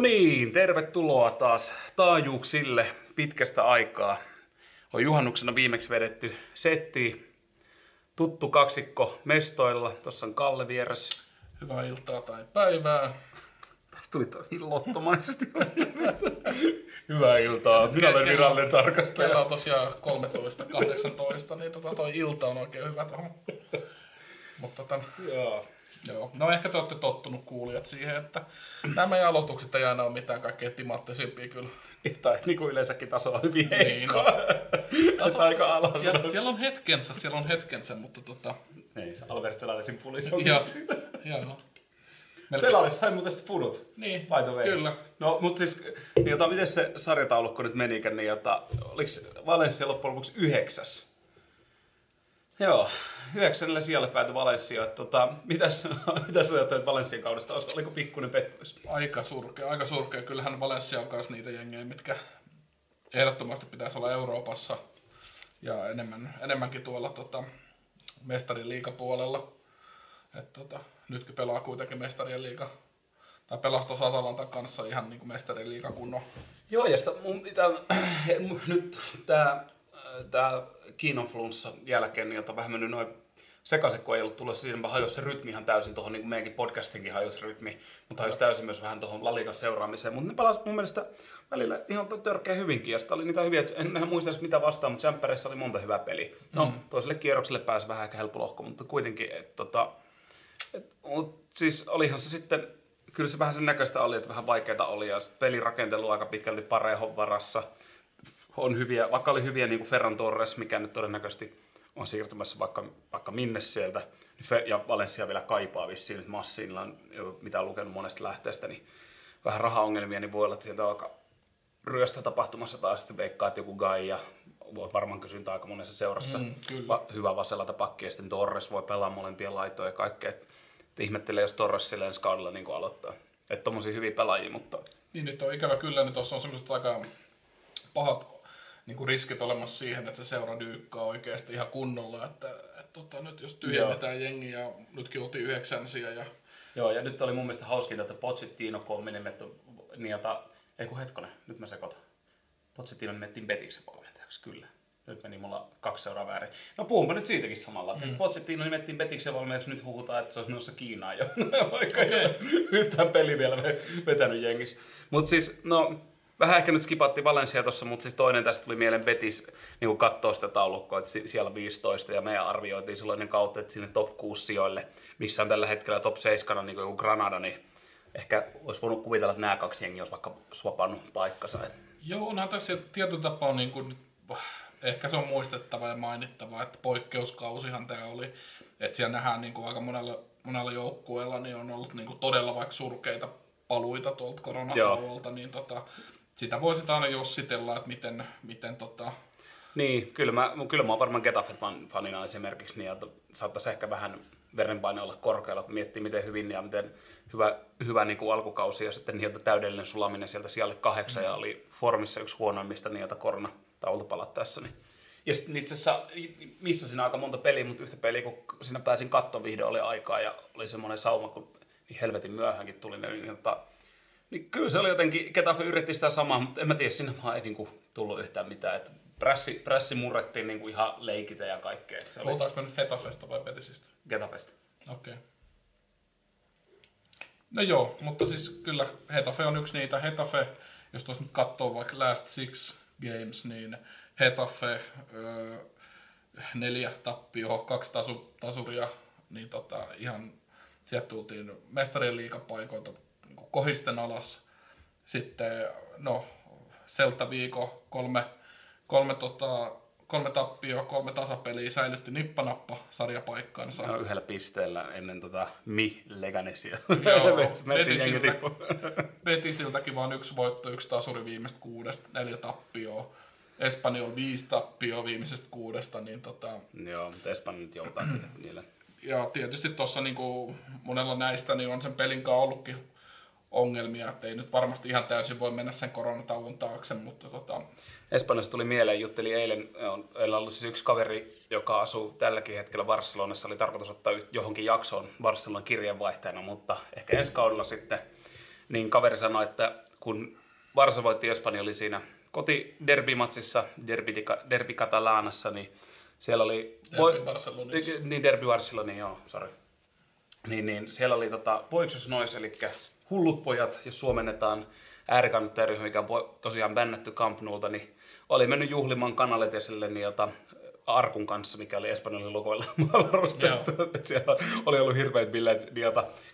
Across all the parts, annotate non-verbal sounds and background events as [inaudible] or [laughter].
No niin, tervetuloa taas taajuuksille pitkästä aikaa. On juhannuksena viimeksi vedetty setti, tuttu kaksikko mestoilla. Tuossa on Kalle vieressä. Hyvää iltaa tai päivää. Tässä tuli tosi lottomaisesti. [laughs] Hyvää iltaa. Minä olen virallinen tarkastaja. Kello on tosiaan 13, 18, niin tota toi ilta on oikein hyvä tuohon. Mutta tota, Joo. Joo. No ehkä te olette tottunut kuulijat siihen, että nämä meidän aloitukset ei aina ole mitään kaikkein timattisimpia kyllä. Tai niin kuin yleensäkin taso on hyvin Niin, heikko. no. Tässä aika alas. Siellä, siellä, on hetkensä, siellä on hetkensä, mutta tota, Ei, se Albert Selalisin pulis joo, joo. Selalis sai muuten sitten fudut. Niin, way. kyllä. No, mutta siis, niin jota, miten se sarjataulukko nyt menikään, niin jota, oliko Valencia loppujen lopuksi yhdeksäs? Joo, yhdeksännelle sijalle päätyi Valencia. Tota, mitäs, [laughs] mitäs ajattelet Valencian kaudesta? Oliko pikkuinen pettymys? Aika surkea, aika surkea. Kyllähän Valencia on myös niitä jengejä, mitkä ehdottomasti pitäisi olla Euroopassa ja enemmän, enemmänkin tuolla tota, mestarin liikapuolella. Et, tota, nytkin pelaa kuitenkin mestarien liiga, tai pelastos Atalantan kanssa ihan niin kuin mestarin liiga kunnon. Joo, ja sitä mun pitää, [clears throat] nyt tämä tää kiinonflunssa jälkeen, niin jota vähän mennyt noin sekaisin, kun ei ollut tullut siinä, hajosi se rytmi ihan täysin tuohon, niin kuin meidänkin podcastinkin hajosi rytmi, mutta hajosi täysin myös vähän tuohon Lalikan seuraamiseen. Mutta ne pelasivat mun mielestä välillä ihan törkeä hyvinkin, ja sitä oli niitä hyviä, en en muista edes mitä vastaan, mutta Jämppäreissä oli monta hyvää peliä. No, mm. toiselle kierrokselle pääsi vähän ehkä helppo lohko, mutta kuitenkin, että tota, et, mut siis olihan se sitten, kyllä se vähän sen näköistä oli, että vähän vaikeaa oli, ja pelirakentelu aika pitkälti Parehon varassa. On hyviä, vaikka oli hyviä niin kuin Ferran Torres, mikä nyt todennäköisesti on siirtymässä vaikka, vaikka minne sieltä, niin ja Valencia vielä kaipaa vissiin nyt massinillaan, mitä on lukenut monesta lähteestä, niin vähän rahaongelmia, niin voi olla, että sieltä alkaa ryöstä tapahtumassa taas, sitten veikkaa, että joku Gaia voi varmaan kysyntä aika monessa seurassa. Mm, kyllä. Va- hyvä vaselata pakki, ja sitten Torres voi pelaa molempia laitoja ja kaikkea. Et, et ihmettelee, jos Torres sille ensi kaudella niin aloittaa. Että tommosia hyviä pelaajia, mutta Niin nyt on ikävä kyllä, niin tuossa on semmoiset aika pahat niin kuin riskit olemassa siihen, että se seura dyykkaa oikeasti ihan kunnolla, että, että tota, nyt jos tyhjennetään jengi ja nytkin oltiin yhdeksänsiä ja Joo, ja nyt oli mun mielestä hauskinta, että Pochettino, kun on nimetty, niin jota, ei kun hetkonen, nyt mä sekoitan. Pochettino nimettiin Betiksen valmentajaksi, kyllä. Nyt meni mulla kaksi seuraa väärin. No puhunpa nyt siitäkin samalla. Mm. Pochettino nimettiin Betiksen valmentajaksi, nyt huhutaan, että se olisi menossa Kiinaan jo. [laughs] Vaikka okay. yhtään peli vielä ve- vetänyt jengissä. Mutta siis, no, vähän ehkä nyt skipatti Valencia tuossa, mutta siis toinen tästä tuli mieleen Betis, niin kun katsoo sitä taulukkoa, että si- siellä 15 ja meidän arvioitiin silloin kautta, että sinne top 6 sijoille, missä on tällä hetkellä top 7 niin kuin Granada, niin ehkä olisi voinut kuvitella, että nämä kaksi jengiä olisi vaikka swapannut paikkansa. Joo, onhan tässä tietyllä tapaa niin kuin, ehkä se on muistettava ja mainittava, että poikkeuskausihan tämä oli. Että siellä nähdään niin kuin aika monella, monella joukkueella niin on ollut niin kuin todella vaikka surkeita paluita tuolta koronatauolta, niin tota, sitä voisi aina jossitella, että miten, miten tota, Niin, kyllä mä, kyllä mä oon varmaan Getafe fan, fanina esimerkiksi, niin että saattaisi ehkä vähän verenpaine olla korkealla, kun miettii miten hyvin ja miten hyvä, hyvä niin kuin alkukausi ja sitten niiltä täydellinen sulaminen sieltä sijalle kahdeksan mm. ja oli formissa yksi huonoimmista niiltä koronataulta palattaessa. Niin. Ja sitten itse asiassa, missä siinä aika monta peliä, mutta yhtä peliä, kun siinä pääsin kattoon vihdoin oli aikaa ja oli semmoinen sauma, kun niin helvetin myöhänkin tuli ne, niin, tota, niin kyllä se oli jotenkin, Getafe yritti sitä samaa, mutta en mä tiedä, sinne vaan ei niin kuin, tullut yhtään mitään. Et prässi, prässi murrettiin niin kuin ihan leikitä ja kaikkea. Et se oli puhutaanko me nyt Hetafesta vai Betisistä? Getafesta. Okei. Okay. No joo, mutta siis kyllä Hetafe on yksi niitä. Hetafe, jos tuossa nyt katsoo vaikka Last Six Games, niin Hetafe öö, neljä tappioa, kaksi tasu, tasuria, niin tota, ihan sieltä tultiin mestarien liikapaikoilta kohisten alas. Sitten, no, Selta viiko kolme, kolme, tota, kolme tappioa, kolme tasapeliä, säilytti nippanappa sarjapaikkaansa. No, yhdellä pisteellä ennen tota Mi Leganesia. Joo, [laughs] Betisiltä. Betisiltäkin [laughs] vaan yksi voitto, yksi tasuri viimeistä kuudesta, neljä tappioa. Espanjol viisi tappioa viimeisestä kuudesta, niin tota, Joo, mutta Espanja nyt joutaakin niille. ja tietysti tuossa niinku monella näistä niin on sen pelin kanssa ollutkin ongelmia, että ei nyt varmasti ihan täysin voi mennä sen koronatauon taakse, mutta tota, Espanjasta tuli mieleen, juttelin eilen, on, meillä on ollut siis yksi kaveri, joka asuu tälläkin hetkellä Barcelonassa, oli tarkoitus ottaa johonkin jaksoon Barcelonan kirjeenvaihtajana, mutta ehkä ensi kaudella sitten, niin kaveri sanoi, että kun Barsa voitti Espanjoli siinä koti derbimatsissa, derbi, derbi Catalanassa, niin siellä oli... Derby Barcelonissa. Niin, Derby Barcelona, joo, sorry. Niin, niin siellä oli tota, Boixos Nois, eli hullut pojat, jos suomennetaan äärikannattajaryhmä, mikä on tosiaan bännätty Camp Noulta, niin oli mennyt juhlimaan kanaletesille niin jota, Arkun kanssa, mikä oli Espanjalin lukoilla varustettu. [laughs] siellä oli ollut hirveät bileet. Niin,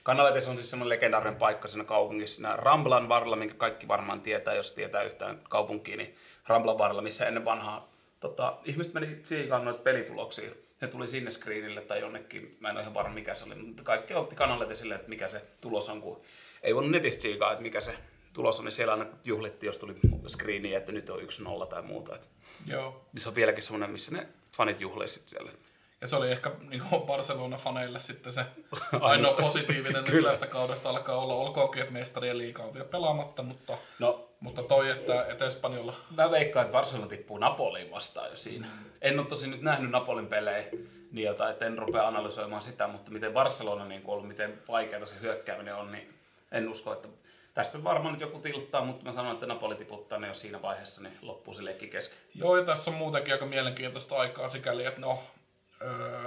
Kanaletes on siis semmoinen legendaarinen paikka siinä kaupungissa. Siinä Ramblan varrella, minkä kaikki varmaan tietää, jos tietää yhtään kaupunkiin, niin Ramblan varrella, missä ennen vanhaa tota, ihmiset meni tsiikaan noita pelituloksia. Ne tuli sinne screenille tai jonnekin, mä en ole ihan varma mikä se oli, mutta kaikki otti Kanaletesille, että mikä se tulos on, kun ei voinut netistä tsiikaa, että mikä se tulos on, niin siellä aina juhlittiin, jos tuli screeni, että nyt on yksi nolla tai muuta. Että Joo. Niin se on vieläkin semmoinen, missä ne fanit juhlisivat siellä. Ja se oli ehkä niin Barcelona-faneille sitten se [laughs] ainoa positiivinen nyt tästä kaudesta alkaa olla. Olkoonkin, että mestarien liiga on vielä pelaamatta, mutta, no, mutta toi, että, että Espanjolla... Mä veikkaan, että Barcelona tippuu Napoliin vastaan jo siinä. Mm. En ole tosi nyt nähnyt Napolin pelejä, niin jota, että en rupea analysoimaan sitä, mutta miten Barcelona niin on ollut, miten vaikeaa se hyökkääminen on, niin en usko, että tästä varmaan nyt joku tilttaa, mutta mä sanoin, että Napoli tiputtaa ne jo siinä vaiheessa, niin loppuu se leikki kesken. Joo, ja tässä on muutenkin aika mielenkiintoista aikaa sikäli, että no,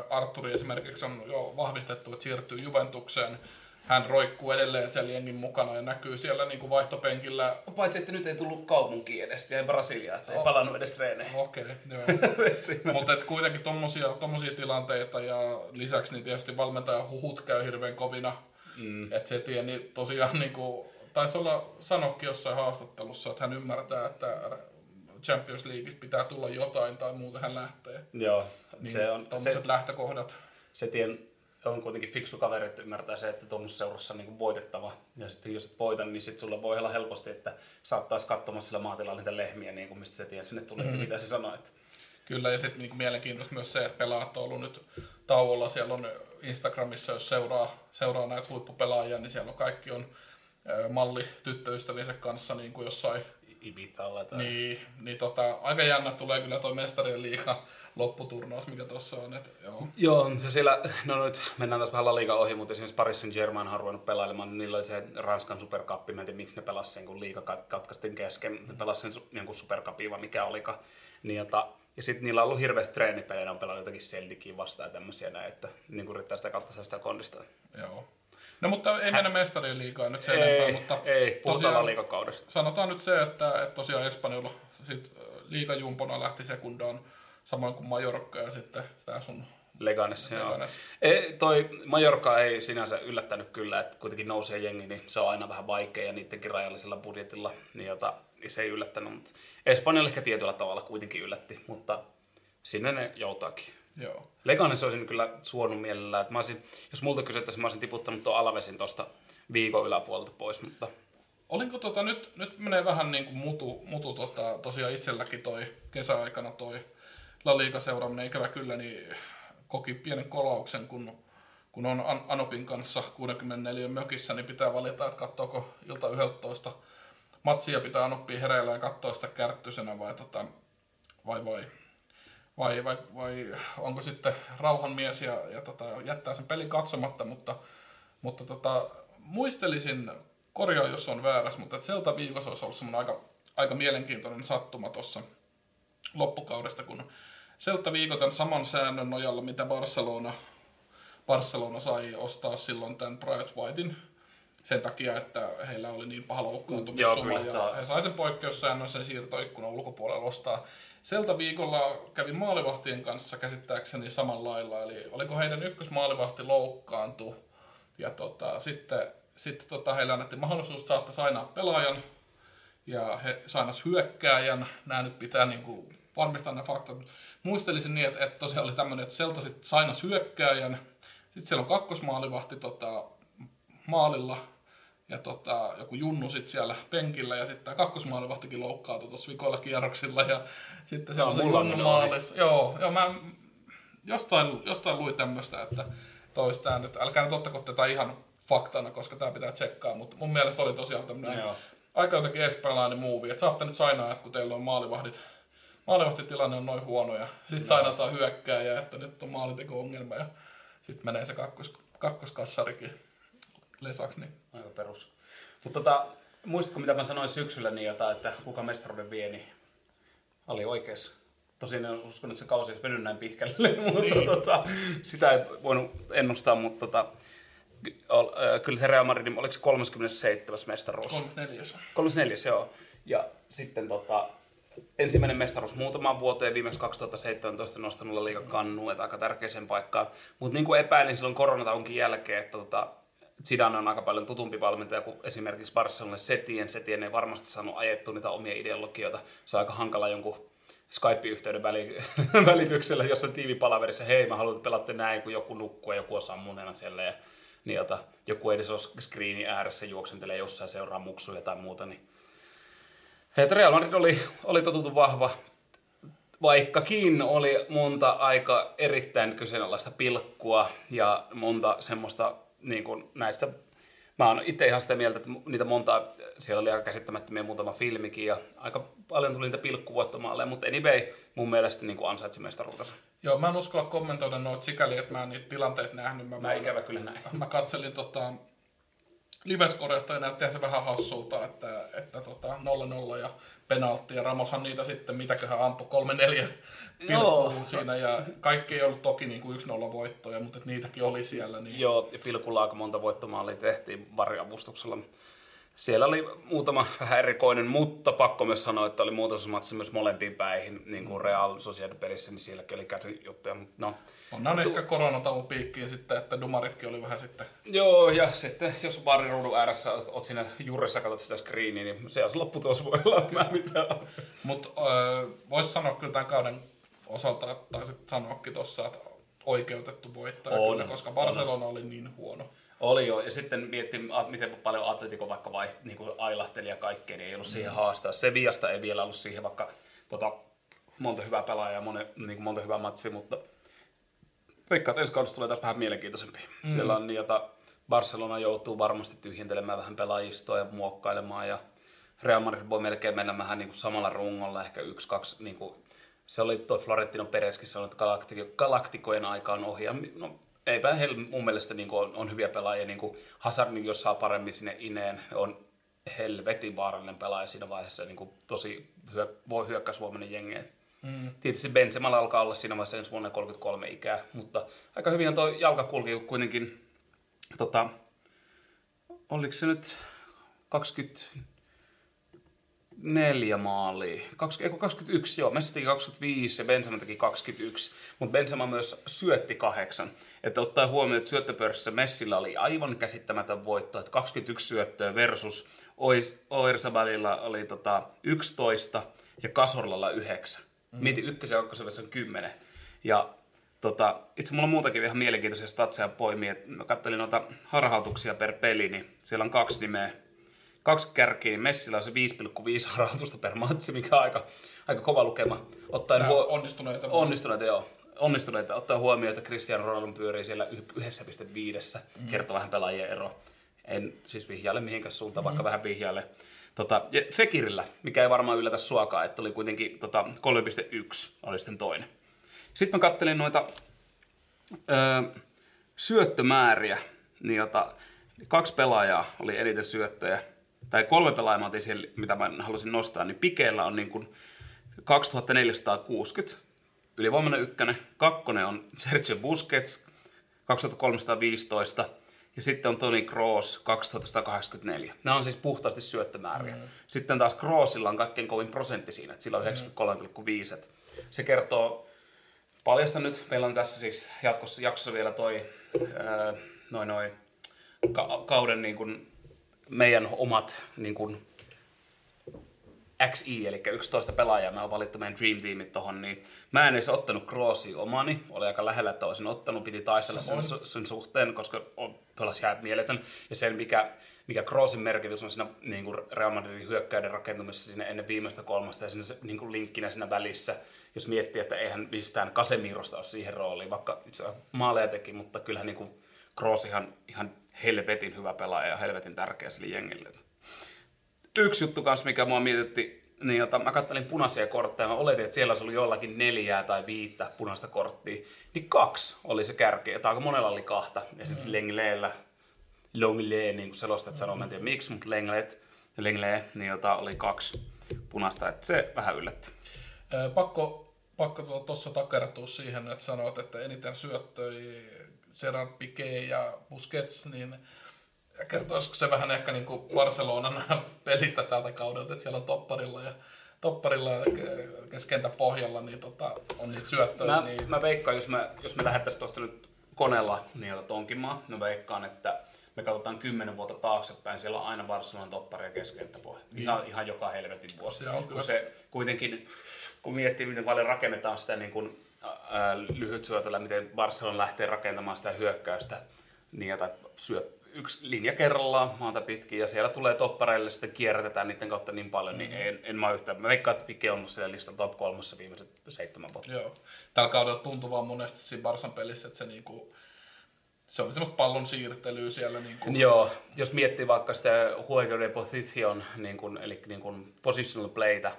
Arturi esimerkiksi on jo vahvistettu, että siirtyy Juventukseen. Hän roikkuu edelleen siellä jengin mukana ja näkyy siellä niin kuin vaihtopenkillä. Paitsi, että nyt ei tullut kaupunkiin edes, ja Brasilia, että ei oh. palannut edes treeneihin. Okei, okay, joo. [laughs] Mutta kuitenkin tommosia, tommosia tilanteita ja lisäksi niin tietysti valmentajan huhut käy hirveän kovina. Mm. Että se tie, niin tosiaan niin kuin, taisi olla sanokki jossain haastattelussa, että hän ymmärtää, että Champions Leagueista pitää tulla jotain tai muuten hän lähtee. Joo, niin se on... Se, lähtökohdat. Se tien on kuitenkin fiksu kaveri, että ymmärtää se, että seurassa on niin voitettava. Ja sitten jos et voita, niin sitten sulla voi olla helposti, että saattaisi katsomassa sillä maatilalla niitä lehmiä, niin kuin mistä se tien sinne tulee, mm-hmm. mitä se sanoo. Että... Kyllä, ja sitten niin mielenkiintoista myös se, että pelaat on ollut nyt tauolla. Siellä on Instagramissa, jos seuraa, seuraa näitä huippupelaajia, niin siellä on kaikki on malli tyttöystäviensä kanssa niin kuin jossain Ibizalla. Tai... Niin, niin tota, aika jännä tulee kyllä tuo mestarien liiga lopputurnaus, mikä tuossa on. Et, joo. joo, ja siellä, no nyt mennään taas vähän La Liga ohi, mutta esimerkiksi Paris Saint-Germain on ruvennut pelailemaan, niin niillä oli se Ranskan superkappi, mä en tiedä miksi ne pelasivat sen, kun liiga katkaistiin kesken, ne pelasivat sen jonkun superkappi, vai mikä olika. Niin, jota, ja sitten niillä on ollut hirveästi treenipelejä, ne on pelannut jotakin Celticin vastaan ja tämmöisiä näin, että niin kuin yrittää sitä kautta sitä kondista. Joo. No mutta ei mennä mestarien liikaa nyt sen ei, enempää, mutta ei, tosiaan liikakaudesta. Sanotaan nyt se, että, että tosiaan Espanjalla sit liikajumpona lähti sekundaan samoin kuin Majorca ja sitten tämä sun Leganes, Leganes. Ei, toi Majorca ei sinänsä yllättänyt kyllä, että kuitenkin nousee jengi, niin se on aina vähän vaikea ja niidenkin rajallisella budjetilla, niin, jota, niin se ei yllättänyt. Mutta Espanjalle ehkä tietyllä tavalla kuitenkin yllätti, mutta sinne ne joutaakin. Joo. Leganes olisin kyllä suonut mielellään. Että mä olisin, jos multa kysyttäisiin, mä olisin tiputtanut tuon Alvesin tuosta viikon yläpuolelta pois, mutta... Olinko tota, nyt, nyt menee vähän niin kuin mutu, mutu tota, tosiaan itselläkin toi kesäaikana toi La Liga seuraaminen, ikävä kyllä, niin koki pienen kolauksen, kun, kun on An- Anopin kanssa 64 mökissä, niin pitää valita, että katsoako ilta 11 matsia pitää Anoppiin hereillä ja katsoa sitä kärttyisenä vai, tota, vai, vai vai, vai, vai onko sitten rauhanmies ja, ja tota, jättää sen pelin katsomatta, mutta, mutta tota, muistelisin, korjaa jos on väärässä, mutta Celta viikossa olisi ollut semmoinen aika, aika mielenkiintoinen sattuma tuossa loppukaudesta, kun Celta Viiko tämän saman säännön nojalla, mitä Barcelona, Barcelona sai ostaa silloin tämän Bright Whitein sen takia, että heillä oli niin paha loukkaantumissuma ja he sai sen poikkeussäännön sen siirtoikkunan ulkopuolella ostaa. Selta viikolla kävin maalivahtien kanssa käsittääkseni samalla lailla, eli oliko heidän ykkösmaalivahti loukkaantu, ja tota, sitten, sitten tota, heillä annettiin mahdollisuus saattaa sainaa pelaajan, ja he sainas hyökkääjän, nämä nyt pitää niin kuin, varmistaa nämä faktat. Muistelisin niin, että, että tosiaan oli tämmöinen, että Selta sitten sainas hyökkääjän, sitten siellä on kakkosmaalivahti tota, maalilla, ja tota, joku junnu sit siellä penkillä ja sitten tämä kakkosmaalivahtikin loukkaantui tuossa vikoilla kierroksilla ja sitten se on se junnu maalis. Joo, joo, mä jostain, jostain luin tämmöistä, että toistaan nyt, älkää nyt ottako tätä ihan faktana, koska tämä pitää tsekkaa, mutta mun mielestä oli tosiaan tämmöinen aika jotenkin espanjalainen muuvi, että saatte nyt sainaa, että kun teillä on maalivahdit, maalivahtitilanne on noin huono ja sitten sainataan hyökkääjä, että nyt on maaliteko-ongelma ja sitten menee se kakkos, kakkoskassarikin lesaksi. Niin. Aika perus. Mutta tota, muistatko mitä mä sanoin syksyllä niin jotain, että kuka mestaruuden vie, niin oli oikeassa. Tosin en uskon, että se kausi olisi mennyt näin pitkälle, [laughs] mutta niin. tota, sitä ei voinut ennustaa, mutta tota, kyllä se Real Madrid, oliko se 37. mestaruus? 34. 34, joo. Ja sitten tota, ensimmäinen mestaruus muutamaan vuoteen, viimeksi 2017 nostanut liiga kannu, että aika tärkeäseen paikkaan. Mutta niin kuin epäilin silloin koronataunkin jälkeen, että tota, Zidane on aika paljon tutumpi valmentaja kuin esimerkiksi Barcelonalle Setien. Setien ei varmasti saanut ajettua niitä omia ideologioita. Se on aika hankala jonkun Skype-yhteyden [laughs] välityksellä jossain tiivipalaverissa, hei mä haluan, pelaatte näin, kun joku nukkuu ja joku osaa munena siellä. Ja, jota, joku edes ole screeni ääressä juoksentelee jossain seuraa muksuja tai muuta. Niin. Et Real Madrid oli, oli totuttu vahva, vaikkakin oli monta aika erittäin kyseenalaista pilkkua ja monta semmoista niin kuin näistä mä oon itse ihan sitä mieltä, että niitä monta, siellä oli aika käsittämättömiä muutama filmikin ja aika paljon tuli niitä pilkkuvoittomaalle, mutta anyway, mun mielestä niin kuin ansaitsi mestaruutensa. Joo, mä en uskalla kommentoida noita sikäli, että mä en niitä tilanteet nähnyt. Mä, mä ikävä kyllä näin. [laughs] Mä katselin tota, Liveskoresta ja näytti se vähän hassulta, että, että tota, 0-0 ja penaltti ja Ramoshan niitä sitten, mitäköhän ampui, 3-4 pilkkuu siinä ja kaikki ei ollut toki niin kuin 1-0 voittoja, mutta niitäkin oli siellä. Niin... Joo, ja pilkulla aika monta voittomaalia tehtiin variavustuksella. Siellä oli muutama vähän erikoinen, mutta pakko myös sanoa, että oli muutamassa matsissa myös molempiin päihin, niin kuin Real Sociedad pelissä, niin sielläkin oli käsin juttuja. No, on tu- ehkä koronatavun piikkiin sitten, että dumaritkin oli vähän sitten... Joo, ja sitten jos ruudun ääressä oot siinä juuressa katsot sitä screeniä, niin se lopputulos voi olla mä mitään. Mutta äh, voisi sanoa kyllä tämän kauden osalta, tai sitten sanoakin tuossa, että oikeutettu voittaja on, kyllä, koska Barcelona on. oli niin huono. Oli jo, ja sitten mietti, miten paljon Atletico vaikka vai, niin kuin ailahteli ja kaikkea, niin ei ollut siihen mm. haastaa. Sevillasta ei vielä ollut siihen vaikka tota, monta hyvää pelaajaa ja mone, niin kuin monta hyvää matsia, mutta veikkaan, että ensi kaudesta tulee taas vähän mielenkiintoisempi. Mm. Siellä on niitä, Barcelona joutuu varmasti tyhjentelemään vähän pelaajistoa ja muokkailemaan ja Real Madrid voi melkein mennä vähän niin kuin samalla rungolla, ehkä yksi, kaksi, niin kuin, se oli tuo Florentino Pereskin sanoi, että galaktikojen aika on ohi. Ja, no, eipä heillä mun mielestä niin kuin on, on, hyviä pelaajia, niin kuin Hazard, niin jos saa paremmin sinne ineen, on helvetin vaarallinen pelaaja siinä vaiheessa, niin kuin tosi hyö, voi hyökkäysvoimainen jengi. Mm. Tietysti Benzemalla alkaa olla siinä vaiheessa ensi vuonna 33 ikää, mutta aika hyvin on tuo jalka kulki kuitenkin, tota, oliko se nyt 24 maalia, 20, 21 joo, Messi teki 25 ja Benzema teki 21, mutta Benzema myös syötti kahdeksan. Että ottaa huomioon, että syöttöpörssissä Messillä oli aivan käsittämätön voitto, että 21 syöttöä versus Oirsabelilla oli tota 11 ja Kasorlalla 9. Mm. Mietin ykkösen ja kakkosen on kymmenen. Ja tota, itse mulla on muutakin ihan mielenkiintoisia statseja poimia. Mä katselin noita harhautuksia per peli, niin siellä on kaksi nimeä. Kaksi kärkiä, niin Messillä on se 5,5 harhautusta per matsi, mikä on aika, aika kova lukema. Ottaen huo- onnistuneita. Onnistuneita, joo. Onnistuneita. Ottaa huomioon, että Cristiano Ronaldo pyörii siellä 1,5. Mm. Kertoo vähän pelaajien ero. En siis vihjaile mihinkään suuntaan, mm. vaikka vähän vihjaile. Tota, ja Fekirillä, mikä ei varmaan yllätä suokaa, että oli kuitenkin tota, 3.1 oli sitten toinen. Sitten mä kattelin noita ö, syöttömääriä, niin jota, kaksi pelaajaa oli eniten syöttöjä, tai kolme pelaajaa otin siihen, mitä mä halusin nostaa, niin Pikeellä on niin kuin 2460, ylivoimainen ykkönen, kakkonen on Sergio Busquets, 2315, ja sitten on Toni Kroos 2184. Nämä on siis puhtaasti syöttömääriä. Mm. Sitten taas Kroosilla on kaikkein kovin prosentti siinä, että sillä on 93,5. Mm. Se kertoo, paljasta nyt, meillä on tässä siis jatkossa jaksossa vielä toi noin noin ka- kauden niin kuin meidän omat niin kuin XI, eli 11 pelaajaa, mä oon valittu meidän Dream Teamit tohon, niin mä en edes ottanut Crossia omani, oli aika lähellä, että olisin ottanut, piti taistella sen, sen, suhteen, koska pelasi jää mieletön, ja sen mikä, mikä Crossin merkitys on siinä niin kuin Real Madridin hyökkäyden rakentumisessa sinne ennen viimeistä kolmasta ja siinä niin kuin linkkinä siinä välissä, jos miettii, että eihän mistään Kasemirosta ole siihen rooliin, vaikka itse maaleja teki, mutta kyllähän niin kuin Kroos ihan, ihan helvetin hyvä pelaaja ja helvetin tärkeä sille jengille yksi juttu kanssa, mikä mua mietitti, niin jota, mä kattelin punaisia kortteja, mä oletin, että siellä olisi ollut jollakin neljää tai viittä punaista korttia, niin kaksi oli se kärki, että aika monella oli kahta, ja sitten mm. Lengleellä, Longle, niin kuin selostat sanoo, mä en tiedä miksi, mutta Lenglet, Lengle, niin jota oli kaksi punaista, että se vähän yllätti. Pakko, pakko tuossa takertua siihen, että sanoit, että eniten syöttöi Gerard Piqué ja Busquets, niin kertoisiko se vähän ehkä niin kuin Barcelonan [laughs] pelistä tältä kaudelta, että siellä on topparilla ja topparilla keskentä pohjalla, niin tota, on niitä syöttöjä. Mä, niin... mä veikkaan, jos me, jos me lähdettäisiin tuosta nyt koneella niin tonkimaan, mä veikkaan, että me katsotaan kymmenen vuotta taaksepäin, siellä on aina Barcelonan toppari ja keskenttäpohja. Ihan, ihan joka helvetin vuosi. Se on kun se kuitenkin, kun miettii, miten paljon rakennetaan sitä niin kuin, lyhyt syötöllä, miten Barcelona lähtee rakentamaan sitä hyökkäystä, niin että syöt yksi linja kerrallaan maata pitkin ja siellä tulee toppareille, sitten kierrätetään niiden kautta niin paljon, mm-hmm. niin en, en mä yhtään. Mä veikkaan, että Pike on siellä listan top kolmassa viimeiset seitsemän vuotta. Joo. Tällä kaudella tuntuu vaan monesti siinä Barsan pelissä, että se niinku, se oli semmoista pallon siirtelyä siellä. Niinku. Joo, jos miettii vaikka sitä de position, niin kun, eli niin kun positional playtä,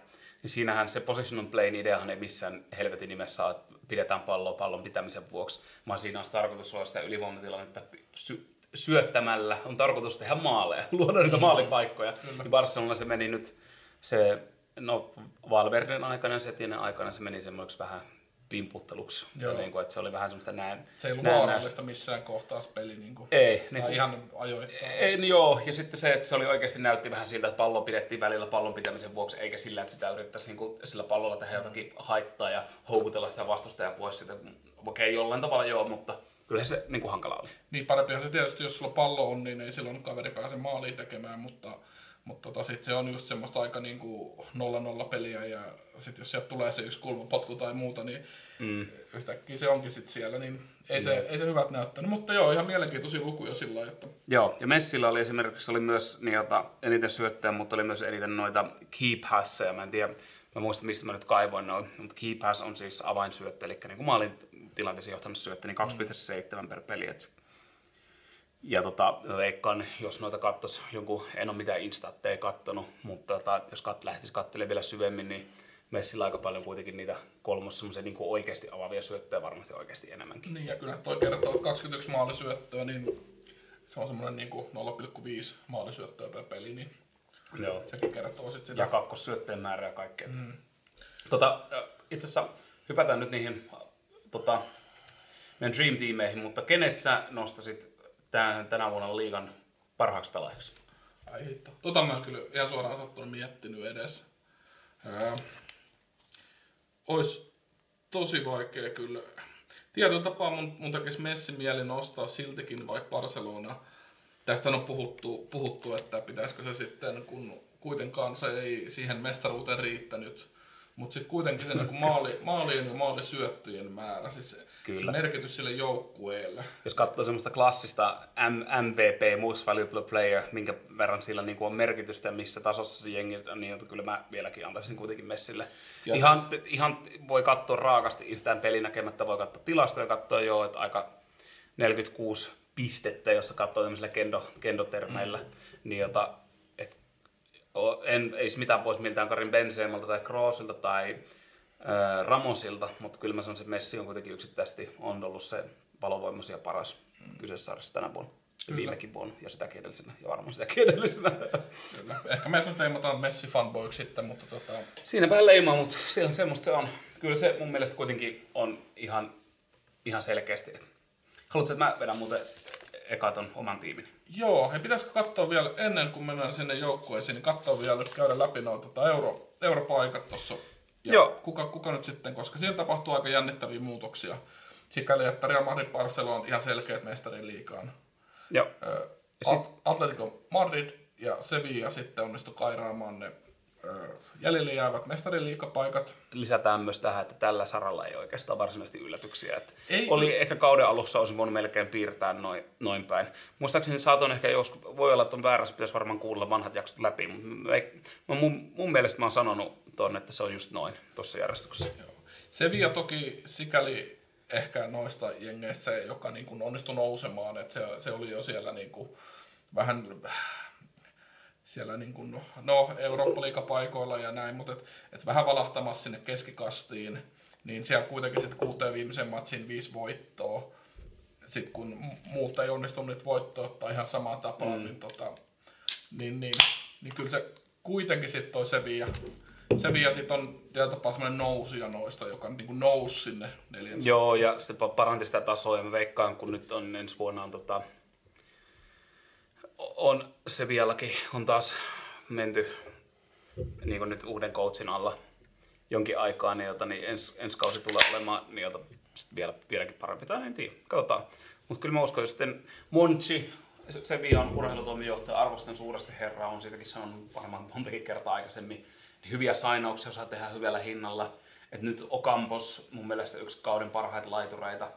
niin siinähän se positional playn ideahan ei missään helvetin nimessä ole, että pidetään palloa pallon pitämisen vuoksi, vaan siinä on tarkoitus olla sitä ylivoimatilannetta sy- syöttämällä, on tarkoitus tehdä maaleja, [laughs] luoda niitä maalipaikkoja. Niin Barcelona se meni nyt, se, no Valverden aikana ja Setien aikana se meni semmoiksi vähän pimputteluksi. Joo. Niin kuin, että se oli vähän semmoista näin. Se ei ollut näennäistä. vaarallista missään kohtaa se peli. Niinku. Ei, Tai niin, ihan ajoittain. ei, niin joo, ja sitten se, että se oli oikeasti näytti vähän siltä, että pallo pidettiin välillä pallon pitämisen vuoksi, eikä sillä, että sitä yrittäisi niin kuin, sillä pallolla tehdä jotakin haittaa ja houkutella sitä vastustajaa pois siitä. Okei, jollain tavalla joo, mutta kyllä se niin kuin hankala oli. Niin parempihan se tietysti, jos sulla pallo on, niin ei silloin kaveri pääse maaliin tekemään, mutta, mutta tota, sit se on just semmoista aika niinku 0-0 peliä ja sitten jos sieltä tulee se yksi kulmapotku tai muuta, niin mm. yhtäkkiä se onkin sitten siellä, niin ei, se, ei se hyvät näyttänyt. Mutta joo, ihan mielenkiintoisia lukuja sillä että Joo, ja Messillä oli esimerkiksi oli myös niitä eniten syöttäjä, mutta oli myös eniten noita key passeja. Mä en tiedä, mä muistan mistä mä nyt kaivoin noin, mutta key pass on siis avainsyöttö, eli niin kuin maalin tilanteeseen johtanut syöttö, niin 2,7 per peli. Et. Ja tota, veikkaan, jos noita kattos jonkun, en ole mitään instatteja kattonut, mutta tota, jos kat, lähtisi katselemaan vielä syvemmin, niin Messillä aika paljon kuitenkin niitä kolmos semmoisia niin oikeasti avaavia syöttöjä varmasti oikeasti enemmänkin. niin ja kyllä toi kertoo, että 21 maalisyöttöä, niin se on semmoinen niinku 0,5 maalisyöttöä per peli, niin Joo. sekin kertoo sitten sitä. ja kakkossyötteen määrä ja kaikkea. Mm. Tota, itse asiassa hypätään nyt niihin tota, meidän Dream Teameihin, mutta kenet sä nostasit tänä, tänä vuonna liigan parhaaksi pelaajaksi? Ai hitto. Tota mä kyllä ihan suoraan sanottuna miettinyt edes. Ää, ois tosi vaikea kyllä. Tietyllä tapaa mun, mun tekisi Messi mieli nostaa siltikin vaikka Barcelona. Tästä on puhuttu, puhuttu, että pitäisikö se sitten, kun kuitenkaan se ei siihen mestaruuteen riittänyt, mutta sitten kuitenkin se niin maali, maalien ja maalisyöttöjen määrä, siis se, se merkitys sille joukkueelle. Jos katsoo semmoista klassista M- MVP, Most Valuable Player, minkä verran sillä niin on merkitystä ja missä tasossa se jengi on, niin kyllä mä vieläkin antaisin kuitenkin Messille. Ja Ihan, ihan voi katsoa raakasti yhtään pelinäkemättä, voi katsoa tilastoja, katsoa joo, että aika 46 pistettä, jos katsoo tämmöisillä kendo, kendotermeillä, mm. niin jota, en, ei mitään pois miltään Karin Benzemalta tai Kroosilta tai ää, Ramosilta, mutta kyllä mä sanoisin, että Messi on kuitenkin yksittäisesti on ollut se valovoimaisia paras mm. kyseessä sarjassa tänä vuonna. Ja viimekin vuonna ja sitäkin edellisenä ja varmaan sitäkin edellisenä. Kyllä. Ehkä me nyt leimataan Messi fanboyksi sitten, mutta tota, Siinä vähän leimaa, mutta siellä semmoista se on. Kyllä se mun mielestä kuitenkin on ihan, ihan selkeästi. Haluatko, että mä vedän muuten eka ton oman tiimin? Joo, ja pitäisikö katsoa vielä, ennen kuin mennään sinne joukkueisiin, niin katsoa vielä nyt käydä läpi noita tota euro, europaikat tuossa. Ja Joo. Kuka, kuka nyt sitten, koska siinä tapahtuu aika jännittäviä muutoksia. Sikäli, että Real Madrid Barcelona on ihan selkeät mestarin liikaan. Joo. At- Atletico Madrid ja Sevilla sitten onnistu kairaamaan ne ö, jäljelle jäävät mestarin liikapaikat. Lisätään myös tähän, että tällä saralla ei oikeastaan varsinaisesti yllätyksiä. Että Ei- oli ehkä kauden alussa olisi voinut melkein piirtää noin, noin päin. Muistaakseni saatoin ehkä joskus, voi olla, että on väärässä, pitäisi varmaan kuulla vanhat jaksot läpi, mutta mä ei- mä mun, mun mielestä mä oon sanonut ton, että se on just noin tuossa järjestyksessä. Joo. Sevilla toki sikäli ehkä noista jengeissä, joka niin kuin onnistui nousemaan, että se, se oli jo siellä niin kuin vähän siellä niin kuin, no, Eurooppa-liigapaikoilla ja näin, mutta et, et vähän valahtamassa sinne keskikastiin, niin siellä kuitenkin sitten kuuteen viimeisen matsin viisi voittoa. Sitten kun mu- muut ei onnistu niitä voittoa ottaa ihan samaan tapaan, mm. niin, tota, niin, niin niin kyllä se kuitenkin sitten toi Sevilla, Sevilla sitten on tietyllä tapaa semmoinen nousuja noista, joka niin kuin nousi sinne neljän. Joo, ja sitten pa- paranti sitä tasoa, ja mä veikkaan, kun nyt on ensi vuonna on, tota, on Sevillakin on taas menty niin kuin nyt uuden coachin alla jonkin aikaa, niin, jota, niin ens, ensi kausi tulee olemaan niin, jota, vielä, vieläkin parempi, tai en tiedä, katsotaan. Mutta kyllä mä uskon, että sitten Monchi, Sevillan urheilutoimijohtaja, arvostan suuresti herraa, on siitäkin sanonut varmaan montakin kertaa aikaisemmin, niin hyviä sainauksia saa tehdä hyvällä hinnalla. Et nyt Okampos, mun mielestä yksi kauden parhaita laitureita,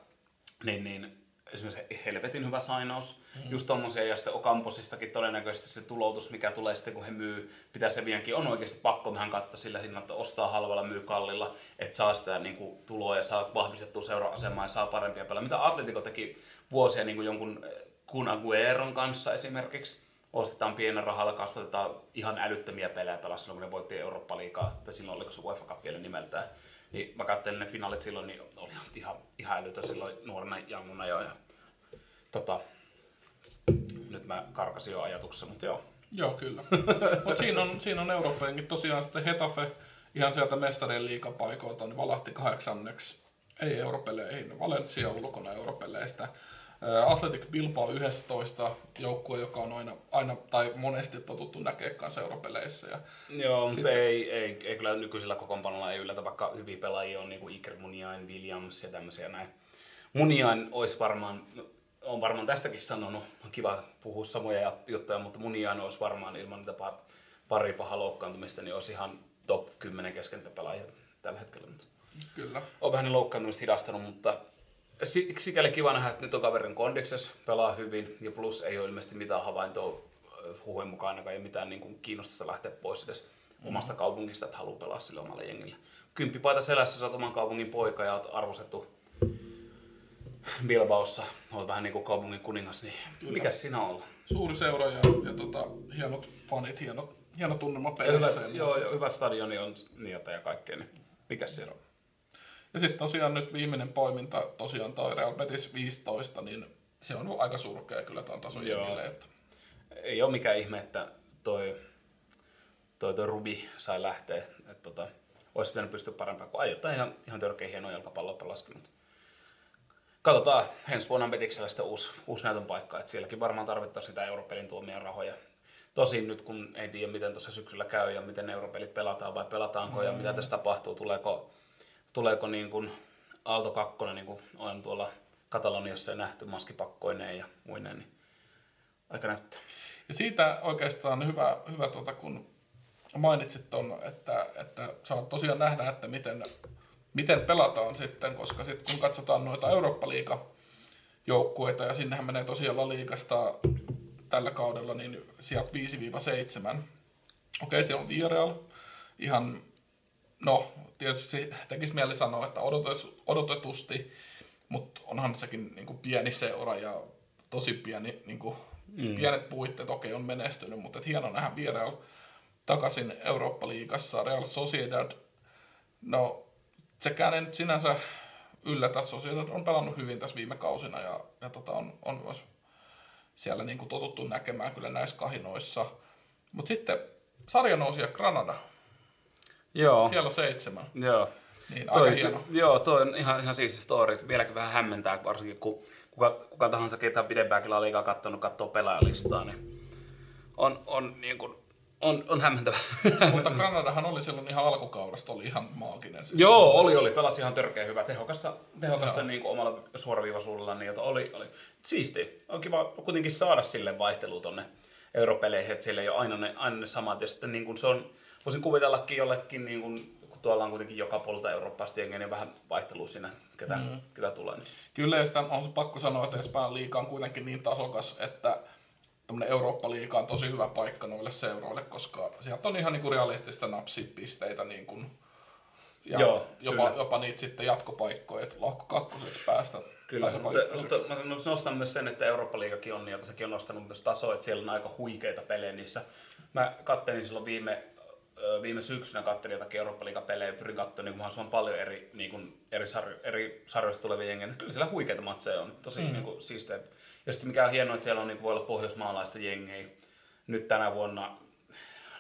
niin, niin esimerkiksi helvetin hyvä sainaus. Mm. Just tommosia, ja sitten Okamposistakin todennäköisesti se tuloutus, mikä tulee sitten, kun he myy, pitää se vienkin, on oikeasti pakko vähän katsoa sillä hinnalla, että ostaa halvalla, myy kallilla, että saa sitä niin kuin, tuloa ja saa vahvistettua seura-asemaa ja saa parempia pelejä. Mitä Atletico teki vuosia niin kuin jonkun Kun Agueron kanssa esimerkiksi, ostetaan pienen rahalla, kasvatetaan ihan älyttömiä pelejä pelasi silloin, kun ne voitti Eurooppa-liigaa, tai silloin oliko se UEFA Cup vielä nimeltään. Niin mä katselin ne finaalit silloin, niin oli ihan, ihan älytön silloin nuorena jammuna jo. Ja, tota, nyt mä karkasin jo ajatuksessa, mutta joo. Joo, kyllä. [laughs] Mutta siinä on, siinä on Euroopankin tosiaan sitten Hetafe ihan sieltä mestarien liikapaikoilta niin valahti kahdeksanneksi. Ei europeleihin, Valencia ulkona europeleistä. Athletic Bilbao 11 joukkue, joka on aina, aina tai monesti totuttu kanssa europeleissä. Ja Joo, mutta ei, ei, ei, kyllä nykyisellä kokoonpanolla ei yllätä, vaikka hyviä pelaajia on niin kuin Iker Muniain, Williams ja tämmöisiä näin. Muniain olisi varmaan, on varmaan tästäkin sanonut, on kiva puhua samoja juttuja, mutta Muniain olisi varmaan ilman niitä pari pahaa loukkaantumista, niin olisi ihan top 10 keskentäpelaajia tällä hetkellä. Mutta Kyllä. On vähän niin loukkaantumista hidastanut, mutta sikäli kiva nähdä, että nyt on kaverin kondiksessa, pelaa hyvin ja plus ei ole ilmeisesti mitään havaintoa huhujen mukaan ainakaan ei mitään niin kuin kiinnostusta lähteä pois edes mm. omasta kaupungista, että haluaa pelaa sille omalle jengille. Kymppipaita selässä, sä oot oman kaupungin poika ja oot arvostettu Bilbaossa, olet vähän niin kuin kaupungin kuningas, niin Kyllä. mikä sinä on? Suuri seura ja, ja tota, hienot fanit, hienot, hieno tunnelma pelissä. Joo, ja hyvä stadioni on niitä ja kaikkea, niin mikä siellä on? Ja sitten tosiaan nyt viimeinen poiminta, tosiaan toi Real Betis 15, niin se on aika surkea kyllä tuon tason jengille. Että... Ei ole mikään ihme, että toi, toi, toi Rubi sai lähteä. Että tota, olisi pitänyt pystyä parempaan, kun aiotaan ihan, ihan törkeä hieno jalkapallo pelaskin. Mutta katsotaan ensi vuonna Betiksellä sitten uusi, uusi näytön paikka, että sielläkin varmaan tarvittaisiin sitä Europelin tuomia rahoja. Tosin nyt kun ei tiedä miten tuossa syksyllä käy ja miten Europelit pelataan vai pelataanko mm. ja mitä tässä tapahtuu, tuleeko tuleeko niin kuin Aalto 2, niin kuin on tuolla Kataloniassa ja nähty maskipakkoineen ja muineen, niin aika näyttää. Ja siitä oikeastaan hyvä, hyvä tuota, kun mainitsit ton, että, että saa tosiaan nähdä, että miten, miten pelataan sitten, koska sitten kun katsotaan noita Eurooppa-liiga joukkueita ja sinnehän menee tosiaan La Liigasta tällä kaudella niin sieltä 5-7. Okei, siellä on Villarreal, ihan no tietysti tekisi mieli sanoa, että odotetusti, mutta onhan sekin niin kuin pieni seura ja tosi pieni, niin kuin, mm. pienet puitteet, okei on menestynyt, mutta et hieno nähdä Villarreal takaisin Eurooppa-liigassa, Real Sociedad, no sekään ei nyt sinänsä yllätä, Sociedad on pelannut hyvin tässä viime kausina ja, ja tota, on, on myös siellä niin kuin totuttu näkemään kyllä näissä kahinoissa. Mutta sitten sarjanousija Granada, Joo. Siellä on seitsemän. Joo. Niin, toi, aika hieno. Joo, toi on ihan, ihan siisti story. Vieläkin vähän hämmentää, varsinkin kun kuka, kuka tahansa, ketä pidempäänkin liikaa katsonut, katsoo pelaajalistaa, niin on, on, niin kuin, on, on hämmentävä. [laughs] Mutta Granadahan oli silloin ihan alkukaudesta, oli ihan maaginen. Siis Joo, oli, oli. Pelasi ihan törkeä hyvä, tehokasta, tehokasta niin kuin omalla suoraviivaisuudella. Niin, oli, oli. Siisti. On kiva kuitenkin saada sille vaihtelu tonne europeleihin, että siellä ei ole aina ne, aina ne samat. Ja sitten niin kuin se on, voisin kuvitellakin jollekin, niin kun, kun tuolla on kuitenkin joka puolta Euroopasta jengiä, niin vähän vaihtelua siinä, ketä, mm. ketä tulee. Niin. Kyllä, ja sitä on pakko sanoa, että Espanjan liiga on kuitenkin niin tasokas, että Eurooppa-liiga on tosi hyvä paikka noille seuroille, koska sieltä on ihan niin kuin realistista napsipisteitä niin kuin, ja Joo, jopa, jopa niitä sitten jatkopaikkoja, että lohko kakkoseksi päästä. Kyllä, mutta, mutta mä nostan myös sen, että Eurooppa-liigakin on, ja sekin on nostanut myös tasoa, että siellä on aika huikeita pelejä niissä. Mä kattelin silloin viime viime syksynä katselin jotakin Eurooppa-liigapelejä, pyrin katsomaan niin mahdollisimman paljon eri, niin kuin, eri, sarjo, eri sarjoista tulevia jengejä. Kyllä siellä huikeita matseja on, tosi mm. niin kuin, siistejä. Ja sitten mikä on hienoa, että siellä on, niin kuin, voi olla pohjoismaalaista jengejä. Nyt tänä vuonna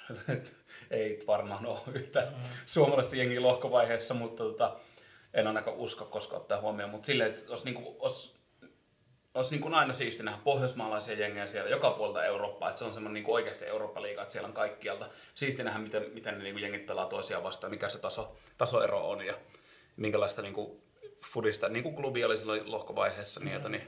[laughs] ei varmaan ole yhtä mm. suomalaista jengiä lohkovaiheessa, mutta tota, en ainakaan usko koska ottaa huomioon. Mutta silleen, että olisi, niin kuin, olisi, olisi niin kuin aina siisti nähdä pohjoismaalaisia jengejä siellä joka puolta Eurooppaa. Että se on semmoinen niin oikeasti Eurooppa-liiga, että siellä on kaikkialta. Siisti nähdä, miten, miten ne niin kuin jengit pelaa toisiaan vastaan, mikä se taso, tasoero on ja minkälaista niin kuin, fudista, niin kuin klubi oli silloin lohkovaiheessa, niin, että, niin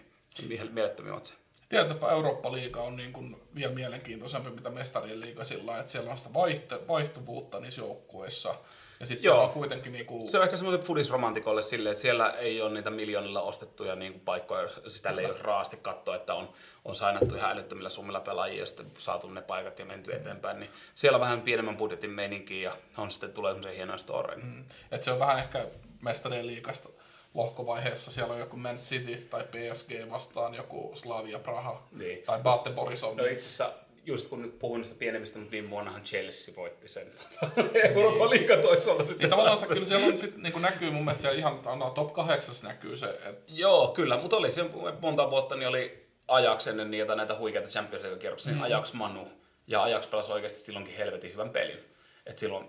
mielettömiä otse. Tietysti Eurooppa-liiga on niin kuin vielä mielenkiintoisempi mitä mestarien liiga sillä että siellä on sitä vaihto, vaihtuvuutta niissä joukkueissa. Ja sitten on kuitenkin niinku... Se on ehkä semmoinen fudisromantikolle silleen, että siellä ei ole niitä miljoonilla ostettuja niinku paikkoja, sitä ei ole raasti katsoa, että on, on sainattu ihan älyttömillä summilla pelaajia ja sitten saatu ne paikat ja menty eteenpäin. Niin siellä on vähän pienemmän budjetin meininki ja on sitten tulee semmoisia hienoja storeja. Mm. Et se on vähän ehkä mestarien liikasta lohkovaiheessa siellä on joku Man City tai PSG vastaan joku Slavia Praha niin. tai Bate Borisov. No itse asiassa just kun nyt puhun niistä pienemmistä, mutta viime vuonnahan Chelsea voitti sen [laughs] Euroopan liiga toisaalta sitten. Ja tavallaan se, kyllä siellä on sit, niin näkyy mun mielestä ihan no, top 8 näkyy se. Et... Joo, kyllä, mutta oli se monta vuotta, niin oli Ajax ennen niitä näitä huikeita Champions League-kierroksia, niin mm. Ajax Manu. Ja Ajax pelasi oikeasti silloinkin helvetin hyvän pelin. Et silloin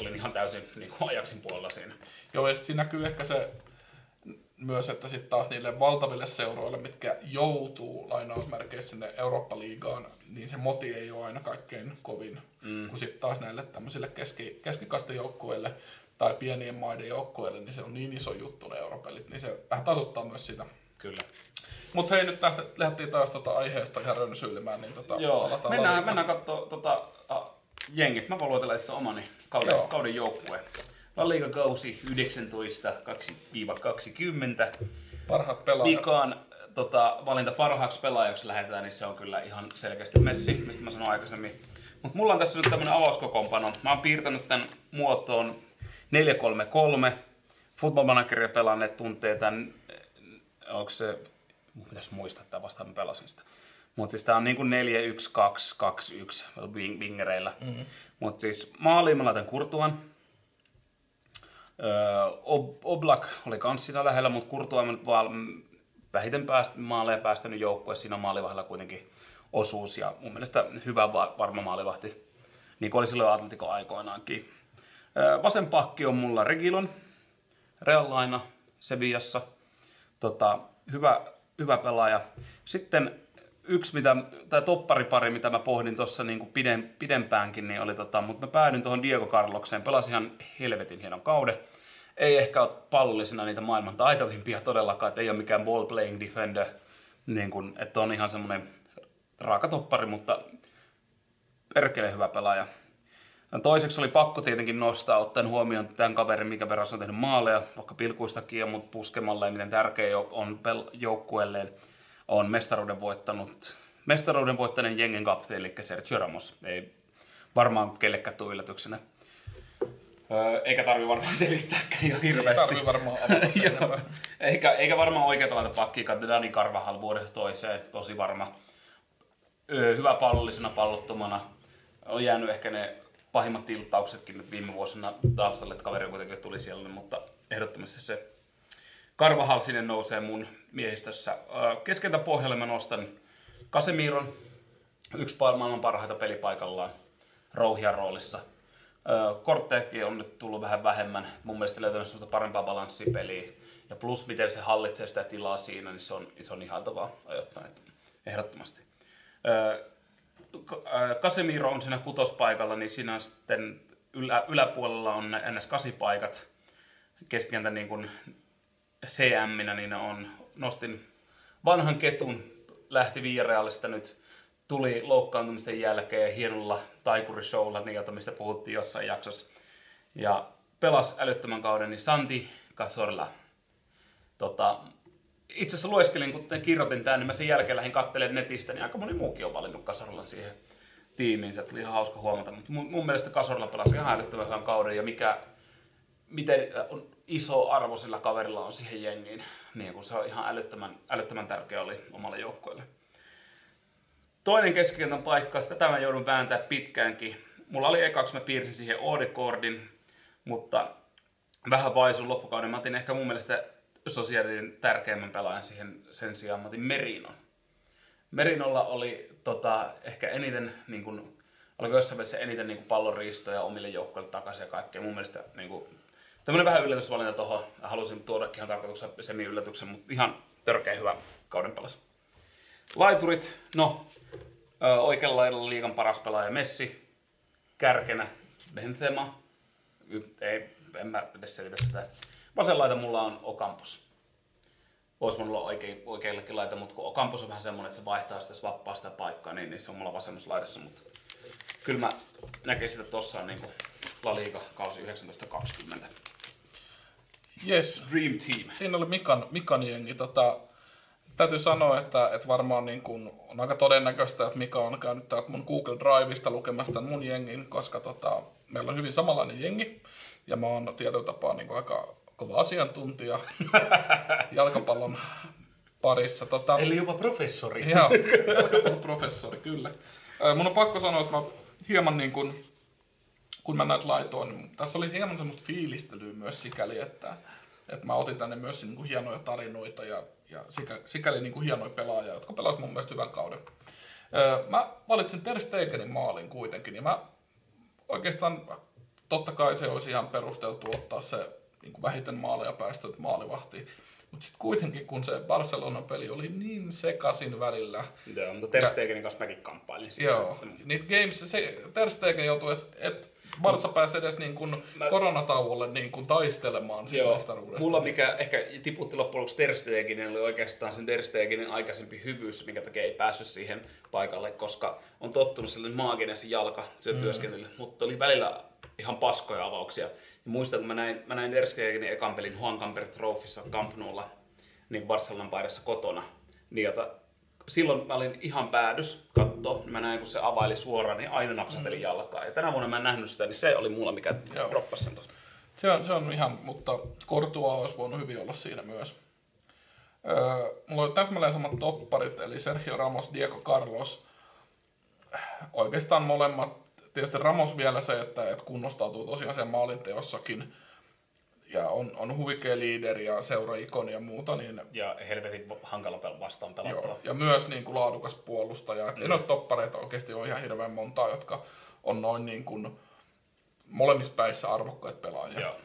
olin ihan täysin niin kuin Ajaxin puolella siinä. Joo, ja sitten siinä näkyy ehkä se myös, että sitten taas niille valtaville seuroille, mitkä joutuu lainausmerkeissä sinne Eurooppa-liigaan, niin se moti ei ole aina kaikkein kovin, mm. kun sitten taas näille tämmöisille keski, keskikastejoukkueille tai pienien maiden joukkueille, niin se on niin iso juttu ne europelit, niin se vähän tasuttaa myös sitä. Kyllä. Mutta hei, nyt lähdettiin taas tota aiheesta ihan rönsyilemään, niin tota, Joo, mennään, mennään katsoa tota, uh, jengit. Mä voin luotella itse omani kauden, kauden joukkue. La Liga-kausi 19-20. Parhaat pelaajat. Mikaan tota, valinta parhaaksi pelaajaksi lähdetään, niin se on kyllä ihan selkeästi Messi, mistä mä sanoin aikaisemmin. Mutta mulla on tässä nyt tämmönen avauskokoonpano. Mä oon piirtänyt tämän muotoon 4-3-3. Football Manageria pelanneet tuntee tämän, onko se, pitäisi muistaa, että vastaan mä pelasin sitä. Mutta siis tää on niinku 4-1-2-2-1 wingereillä. Mm-hmm. Mutta siis maaliin mä laitan Kurtuan, Ob- Oblak oli kans siinä lähellä, mutta Kurtua on nyt vaan vähiten pääst, maaleja päästänyt joukkue. Siinä on maalivahilla kuitenkin osuus ja mun mielestä hyvä varma maalivahti, niin kuin oli silloin Atletico aikoinaankin. Vasen pakki on mulla Regilon, Real Laina Sevillassa. Tota, hyvä, hyvä pelaaja. Sitten yksi, mitä, tai topparipari, mitä mä pohdin tuossa niin piden, pidempäänkin, niin oli tota, mutta mä päädyin tuohon Diego Carlokseen, pelasin ihan helvetin hienon kauden. Ei ehkä ole pallollisena niitä maailman taitavimpia todellakaan, että ei ole mikään ball playing defender, niin kun, että on ihan semmoinen raaka toppari, mutta perkele hyvä pelaaja. Ja toiseksi oli pakko tietenkin nostaa, ottaen huomioon tämän kaverin, mikä verran on tehnyt maaleja, vaikka pilkuistakin, mutta puskemalla ja miten tärkeä on pel- joukkueelleen on mestaruuden voittanut, mestaruuden voittaneen jengen kapteeni, eli Sergio Ramos. Ei varmaan kellekään tule yllätyksenä. Öö, eikä tarvi varmaan [laughs] selittääkään jo hirveästi. Ei tarvi varmaan avata [laughs] eikä, eikä varmaan oikeata laita pakkia, Dani Carvajal vuodesta toiseen, tosi varma. Öö, hyvä pallollisena pallottomana. On jäänyt ehkä ne pahimmat tilttauksetkin nyt viime vuosina taustalle, että kaveri kuitenkin tuli siellä, mutta ehdottomasti se Carvajal sinne nousee mun miehistössä. Keskeltä pohjalle mä nostan Kasemiron, yksi maailman parhaita pelipaikallaan rouhia roolissa. Kortteekin on nyt tullut vähän vähemmän. Mun mielestä löytänyt sellaista parempaa balanssia peliä. Ja plus miten se hallitsee sitä tilaa siinä, niin se on, se on ihaltavaa ajoittaneet ehdottomasti. Kasemiro on siinä kutospaikalla, niin siinä sitten ylä, yläpuolella on NS8 paikat. Keskikentän niin kuin cm niin on, nostin vanhan ketun, lähti Villarealista nyt, tuli loukkaantumisen jälkeen hienolla taikurishowlla, niin jota mistä puhuttiin jossain jaksossa. Ja pelas älyttömän kauden, niin Santi Cazorla. Tota, itse asiassa lueskelin, kun kirjoitin tämän, niin mä sen jälkeen lähdin katselemaan netistä, niin aika moni muukin on valinnut Cazorlan siihen tiimiinsä. Tuli ihan hauska huomata, mutta mun, mun mielestä Cazorla pelasi ihan älyttömän hyvän kauden, ja mikä, miten on iso arvo sillä kaverilla on siihen jengiin, niin kun se on ihan älyttömän, älyttömän tärkeä oli omalle joukkueelle. Toinen keskikentän paikka, tätä mä joudun vääntää pitkäänkin. Mulla oli ekaksi, mä piirsin siihen Odekordin, mutta vähän vaisun loppukauden. Mä otin ehkä mun mielestä sosiaalinen tärkeimmän pelaajan siihen sen sijaan. Mä otin Merinon. Merinolla oli tota, ehkä eniten niin kun, alkoi jossain välissä eniten niin pallonriistoja omille joukkoille takaisin ja kaikkea. Mun mielestä niin kuin, tämmöinen vähän yllätysvalinta tuohon. Halusin tuodakin ihan tarkoituksena semi-yllätyksen, mutta ihan törkeä hyvä kauden pelas. Laiturit, no, oikealla laidalla liigan paras pelaaja Messi, kärkenä Benzema, ei, en mä edes selitä sitä. Vasen laita mulla on Okampos. Voisi mulla olla oikein, laita, mutta kun Okampos on vähän semmoinen, että se vaihtaa sitä vappaa sitä paikkaa, niin, niin se on mulla vasemmassa laidassa, mutta kyllä mä näkisin, että tossa niin La Liga kausi 1920. Yes. Dream Team. Siinä oli Mikan, Mikan jengi. Tota, täytyy sanoa, että, että varmaan niin kuin on aika todennäköistä, että Mika on käynyt täältä mun Google Driveista lukemassa tämän mun jengin, koska tota, meillä on hyvin samanlainen jengi. Ja mä oon tietyllä tapaa niin kuin aika kova asiantuntija [laughs] jalkapallon parissa. Tota, Eli jopa professori. Joo, professori, kyllä. Mun on pakko sanoa, että mä hieman niin kuin, kun mä näitä laitoin, niin tässä oli hieman semmoista fiilistelyä myös sikäli, että, että mä otin tänne myös niin kuin hienoja tarinoita ja, ja sikäli, sikäli niin kuin hienoja pelaajia, jotka pelasivat mun mielestä hyvän kauden. Mä valitsin Ter Stegenin maalin kuitenkin, ja mä oikeastaan totta kai se olisi ihan perusteltu ottaa se niin kuin vähiten maaleja päästöt maalivahtiin. Mutta sitten kuitenkin, kun se Barcelonan peli oli niin sekasin välillä. Joo, mutta Ter Stegenin kanssa mäkin kamppailin. Siinä. Joo, niitä games, se Ter Stegen joutui, että et Barça pääsi edes niin kuin Mä... koronatauolle niin kuin taistelemaan siitä mestaruudesta. Mulla mikä ehkä tiputti loppujen lopuksi Ter Stegenin oli oikeastaan sen Ter Stegenin aikaisempi hyvyys, minkä takia ei päässyt siihen paikalle, koska on tottunut sellainen maaginen se jalka, se mm. työskentely, mutta oli välillä ihan paskoja avauksia. Ja muistan, kun mä näin, mä näin Erskegenin ekan pelin Juan Camper Trophyssa Camp Noulla, niin Barcelonan paidassa kotona. Niin jota, silloin mä olin ihan päädys katto, mä näin kun se availi suoraan, niin aina napsateli mm. jalkaa. Ja tänä vuonna mä en nähnyt sitä, niin se oli mulla mikä droppasi sen tossa. Se on, se on ihan, mutta Kortua olisi voinut hyvin olla siinä myös. Öö, mulla on täsmälleen samat topparit, eli Sergio Ramos, Diego Carlos. Oikeastaan molemmat tietysti Ramos vielä se, että, että kunnostautuu tosiaan sen maalinteossakin ja on, on huikea liideri ja seuraikoni ja muuta. Niin, ja helvetin hankala vastaan pelattava. Joo, ja myös niin kuin laadukas puolustaja. Mm. En ole toppareita oikeasti ole ihan hirveän montaa, jotka on noin niin kuin molemmissa päissä arvokkaita pelaajia. Joo.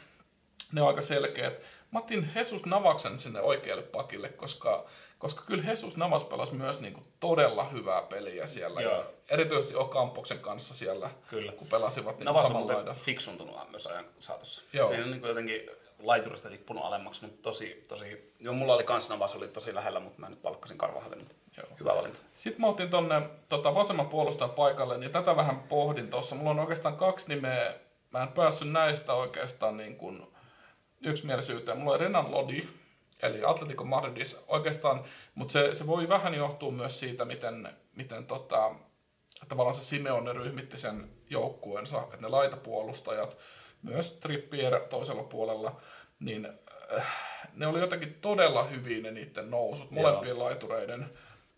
Ne on aika selkeät. Mä otin Jesus Navaksen sinne oikealle pakille, koska koska kyllä Jesus Navas pelasi myös niin kuin todella hyvää peliä siellä. Joo. Ja erityisesti Okampoksen kanssa siellä, kyllä. kun pelasivat niin Navas on laidan. fiksuntunut myös ajan saatossa. Joo. Siinä on niin jotenkin laiturista tippunut alemmaksi, mutta tosi, tosi... Joo, mulla oli kans Navas oli tosi lähellä, mutta mä nyt palkkasin Karvahallin. Joo. Hyvä valinta. Sitten mä otin tonne tota, vasemman puolustajan paikalle, niin tätä vähän pohdin tuossa. Mulla on oikeastaan kaksi nimeä. Mä en päässyt näistä oikeastaan niin kuin yksimielisyyteen. Mulla on Renan Lodi, eli Atletico Madridissa oikeastaan, mutta se, se voi vähän johtua myös siitä, miten, miten tota, tavallaan se Simeone ryhmitti sen joukkueensa, että ne laitapuolustajat, myös Trippier toisella puolella, niin äh, ne oli jotenkin todella hyvin ne niiden nousut, molempien Joo. laitureiden.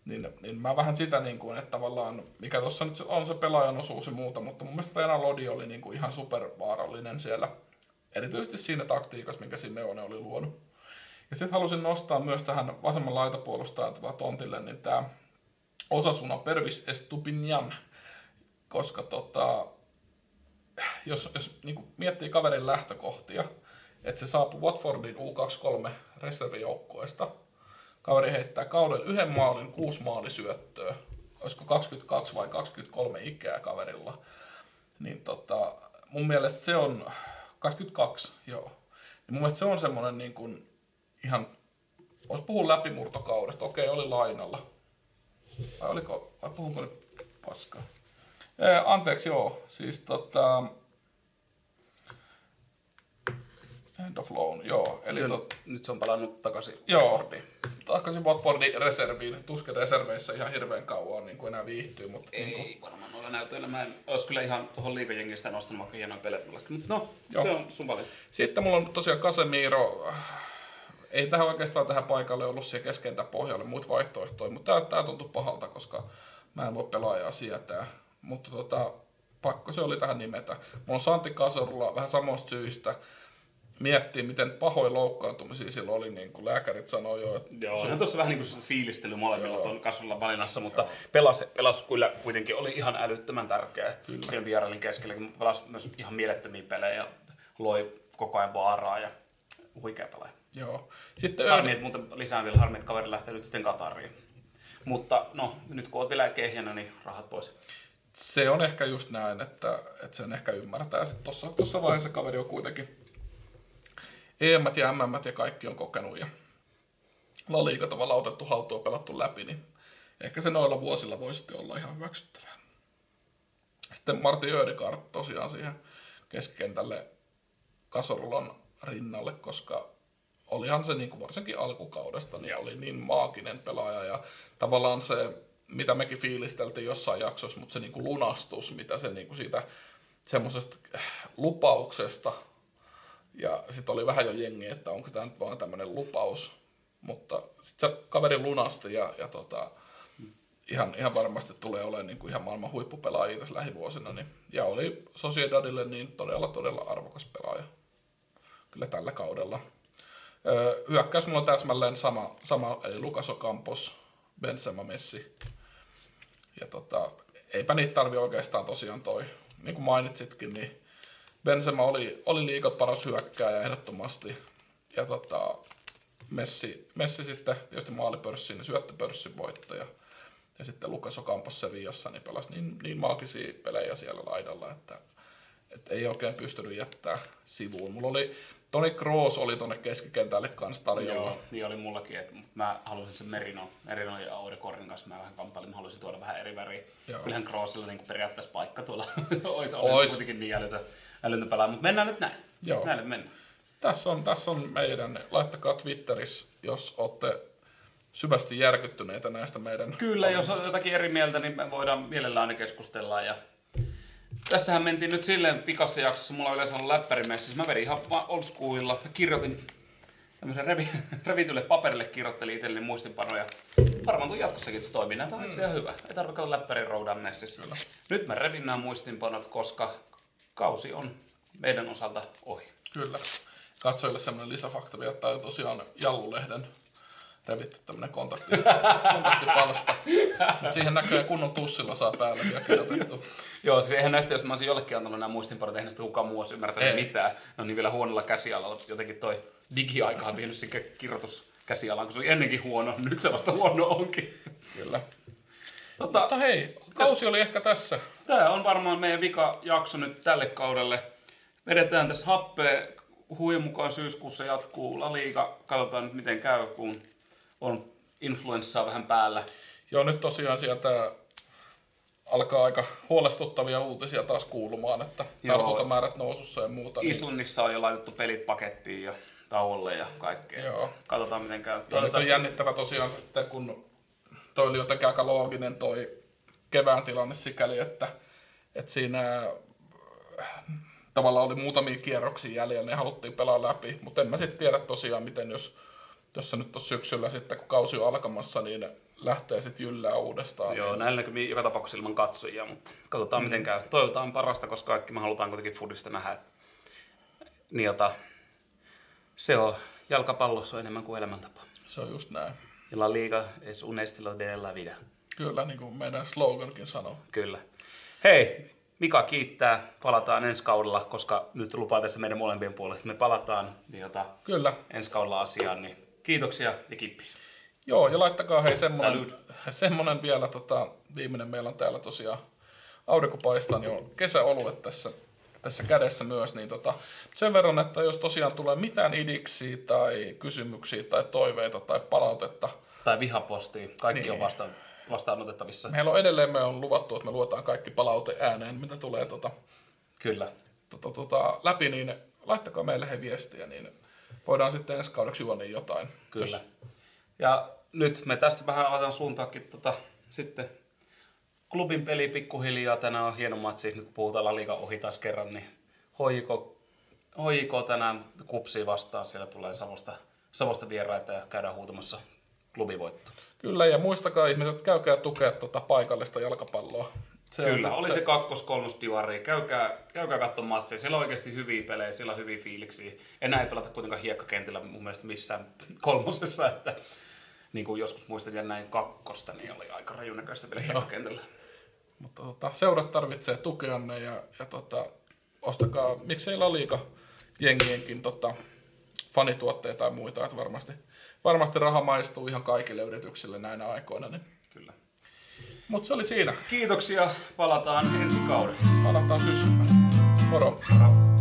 Niin, niin mä vähän sitä, niin kuin, että tavallaan, mikä tuossa nyt on se pelaajan osuus ja muuta, mutta mun mielestä Renan Lodi oli niin kuin ihan supervaarallinen siellä, erityisesti siinä taktiikassa, minkä Simeone oli luonut. Ja sitten halusin nostaa myös tähän vasemman laitapuolustajan tuota tontille, niin tämä Osasuna Pervis Estupinjan, koska tota, jos, jos niin miettii kaverin lähtökohtia, että se saapui Watfordin U23 reservijoukkoista, kaveri heittää kauden yhden maalin, kuusi maalisyöttöä, olisiko 22 vai 23 ikää kaverilla, niin tota, mun mielestä se on 22, joo. Ja mun mielestä se on semmoinen niin kuin, ihan, olisi puhun läpimurtokaudesta, okei, oli lainalla. Vai oliko, vai puhunko nyt paskaa? Ee, anteeksi, joo, siis tota, End of Loan, joo. Eli Sen, tot, nyt se on palannut takaisin joo, Watfordiin. Takaisin Watfordin reserviin. Tuskin reserveissä ihan hirveän kauan niin kuin enää viihtyy. Mutta ei niin kuin... varmaan noilla näytöillä. Mä en olisi kyllä ihan tuohon liikajengistä nostanut, vaikka hienoja pelejä. Mutta no, joo. se on sun valinta. Sitten mulla on tosiaan Casemiro ei tähän oikeastaan tähän paikalle ollut siellä keskentä pohjalle muut vaihtoehtoja, mutta tämä, tämä tuntui pahalta, koska mä en voi pelaajaa sietää. Mutta tota, pakko se oli tähän nimetä. On Santi Kasorla vähän samoista syistä. miettii, miten pahoin loukkaantumisia silloin oli, niin kuin lääkärit sanoi jo. Että Joo, onhan tuossa vähän niin kuin fiilistely molemmilla tuon kasvalla valinnassa, mutta pelas, pelas kyllä kuitenkin oli ihan älyttömän tärkeä kyllä. siihen vierailin keskellä, kun pelasi myös ihan mielettömiä pelejä, loi koko ajan vaaraa ja huikea pelaaja. Joo. Sitten Harmi, että muuten lisään vielä harmi, että kaveri lähtee nyt sitten Katariin. Mutta no, nyt kun olet vielä kehjänä, niin rahat pois. Se on ehkä just näin, että, että sen ehkä ymmärtää. Sitten tuossa, tuossa vaiheessa kaveri on kuitenkin EM ja MM ja kaikki on kokenut ja La Liga tavallaan otettu haltuun pelattu läpi, niin ehkä se noilla vuosilla voi sitten olla ihan hyväksyttävää. Sitten Martin Ödegaard tosiaan siihen keskikentälle Kasorulon rinnalle, koska olihan se niin kuin varsinkin alkukaudesta, niin oli niin maaginen pelaaja ja tavallaan se, mitä mekin fiilisteltiin jossain jaksossa, mutta se niin kuin lunastus, mitä se niin kuin siitä semmoisesta lupauksesta ja sitten oli vähän jo jengi, että onko tämä nyt vaan tämmöinen lupaus. Mutta sitten se kaveri lunasti ja, ja tota, ihan, ihan varmasti tulee olemaan niin kuin ihan maailman huippupelaajia tässä lähivuosina. Niin, ja oli Sociedadille niin todella, todella arvokas pelaaja kyllä tällä kaudella. Hyökkäys mulla on täsmälleen sama, sama eli Lukas Ocampos, Benzema Messi. Ja tota, eipä niitä tarvi oikeastaan tosiaan toi, niin kuin mainitsitkin, niin Benzema oli, oli liikat paras hyökkääjä ehdottomasti. Ja tota, Messi, Messi sitten tietysti maalipörssin ja syöttöpörssin voittaja. Ja sitten Lukas Ocampos Sevillassa niin pelasi niin, niin maagisia pelejä siellä laidalla, että, että ei oikein pystynyt jättää sivuun. Mulla oli Toni Kroos oli tuonne keskikentälle kanssa tarjolla. Joo, niin oli mullakin, että mä halusin sen Merino, Merino ja Aure Korrin kanssa mä vähän kamppailin, mä halusin tuoda vähän eri väriä. Joo. Kyllähän Kroosilla niin periaatteessa paikka tuolla [laughs] olisi, olisi. kuitenkin niin älytön, älytön pelaa, mutta mennään nyt näin. Joo. Näille mennään. Tässä on, tässä on meidän, laittakaa Twitterissä, jos olette syvästi järkyttyneitä näistä meidän... Kyllä, jos on jotakin eri mieltä, niin me voidaan mielellään ne keskustella ja Tässähän mentiin nyt silleen pikassa jaksossa, mulla on yleensä ollut läppärimessissä. Mä vedin ihan old schoolilla, kirjoitin tämmöisen revi, [laughs] revitylle paperille kirjoittelin itselleni muistinpanoja. Varmaan tuon jatkossakin, että se toimii. Näitä on mm. ihan hyvä. Ei tarvitse olla läppärin roudan messissä. Kyllä. Nyt mä revin nämä muistinpanot, koska kausi on meidän osalta ohi. Kyllä. Katsojille semmoinen lisäfakta vielä, että tosiaan Jallulehden revitty tämmönen kontakti, kontaktipalsta. Mutta siihen näköjään kunnon tussilla saa päälle vielä kirjoitettu. Joo, siis eihän näistä, jos mä olisin jollekin antanut nämä muistinpanot, eihän näistä kukaan muu olisi ymmärtänyt Ei. mitään. No niin vielä huonolla käsialalla. Jotenkin toi digiaika on vienyt siihen kirjoituskäsialaan, kun se oli ennenkin huono. Nyt se vasta huono onkin. Kyllä. Tota, Mutta hei, kausi oli ehkä tässä. Tämä on varmaan meidän vika jakso nyt tälle kaudelle. Vedetään tässä happea. Huijan mukaan syyskuussa jatkuu La Liga. Katsotaan nyt miten käy, kun on influenssaa vähän päällä. Joo, nyt tosiaan sieltä alkaa aika huolestuttavia uutisia taas kuulumaan, että tartuntamäärät nousussa ja muuta. Niin- Islannissa on jo laitettu pelit pakettiin ja tauolle ja kaikkea. Joo. Katsotaan miten käy. Joo, nyt on jännittävä tosiaan sitten, kun toi oli jotenkin aika looginen toi kevään tilanne sikäli, että, että siinä äh, tavallaan oli muutamia kierroksia jäljellä, ne haluttiin pelaa läpi, mutta en mä sitten tiedä tosiaan, miten jos tuossa nyt on syksyllä sitten, kun kausi on alkamassa, niin lähtee sitten jyllää uudestaan. Joo, niin... näillä näkyy joka tapauksessa ilman katsojia, mutta katsotaan mm. miten käy. Toivotaan parasta, koska kaikki me halutaan kuitenkin foodista nähdä. Niin jota, se on jalkapallo, se on enemmän kuin elämäntapa. Se on just näin. Ja La Liga es un estilo de la vida. Kyllä, niin kuin meidän slogankin sanoo. Kyllä. Hei, Mika kiittää. Palataan ensi kaudella, koska nyt lupaa tässä meidän molempien puolesta. Me palataan niin jota, Kyllä. ensi kaudella asiaan, niin Kiitoksia ja kippis. Joo, ja laittakaa hei semmonen, semmonen vielä, tota, viimeinen meillä on täällä tosiaan aurinko paistaa, niin on kesäolue tässä, tässä kädessä myös, niin tota, sen verran, että jos tosiaan tulee mitään idiksiä tai kysymyksiä tai toiveita tai palautetta. Tai vihapostia, kaikki niin. on vasta, vastaanotettavissa. Meillä on edelleen, me on luvattu, että me luotaan kaikki palaute ääneen, mitä tulee tota, Kyllä. Tota, tota, läpi, niin laittakaa meille he viestiä, niin voidaan sitten ensi kaudeksi juonia jotain. Kyllä. Jos... Ja nyt me tästä vähän aletaan suuntaakin tota, sitten klubin peli pikkuhiljaa. Tänään on hieno matsi, nyt kun puhutaan La ohi taas kerran, niin hoiko, hoiko tänään kupsi vastaan. Siellä tulee Savosta, Savosta vieraita ja käydään huutamassa klubivoitto. Kyllä, ja muistakaa ihmiset, käykää tukea tuota paikallista jalkapalloa. Se Kyllä, on, oli se kakkos, kolmos divari. Käykää, käykää katsomaan matseja. Siellä on oikeasti hyviä pelejä, siellä on hyviä fiiliksiä. Enää ei pelata kuitenkaan hiekkakentillä mun mielestä missään [laughs] kolmosessa, että niin kuin joskus muistan näin kakkosta, niin oli aika rajunäköistä vielä hiekkakentällä. Mutta tota, seurat tarvitsee tukeanne ja, ja tota, ostakaa, miksei La Liga jengienkin tota, fanituotteita tai muita, että varmasti, varmasti raha maistuu ihan kaikille yrityksille näinä aikoina. Niin. Mutta se oli siinä. Kiitoksia, palataan ensi kauden. Palataan syssyllä. Moro. Moro.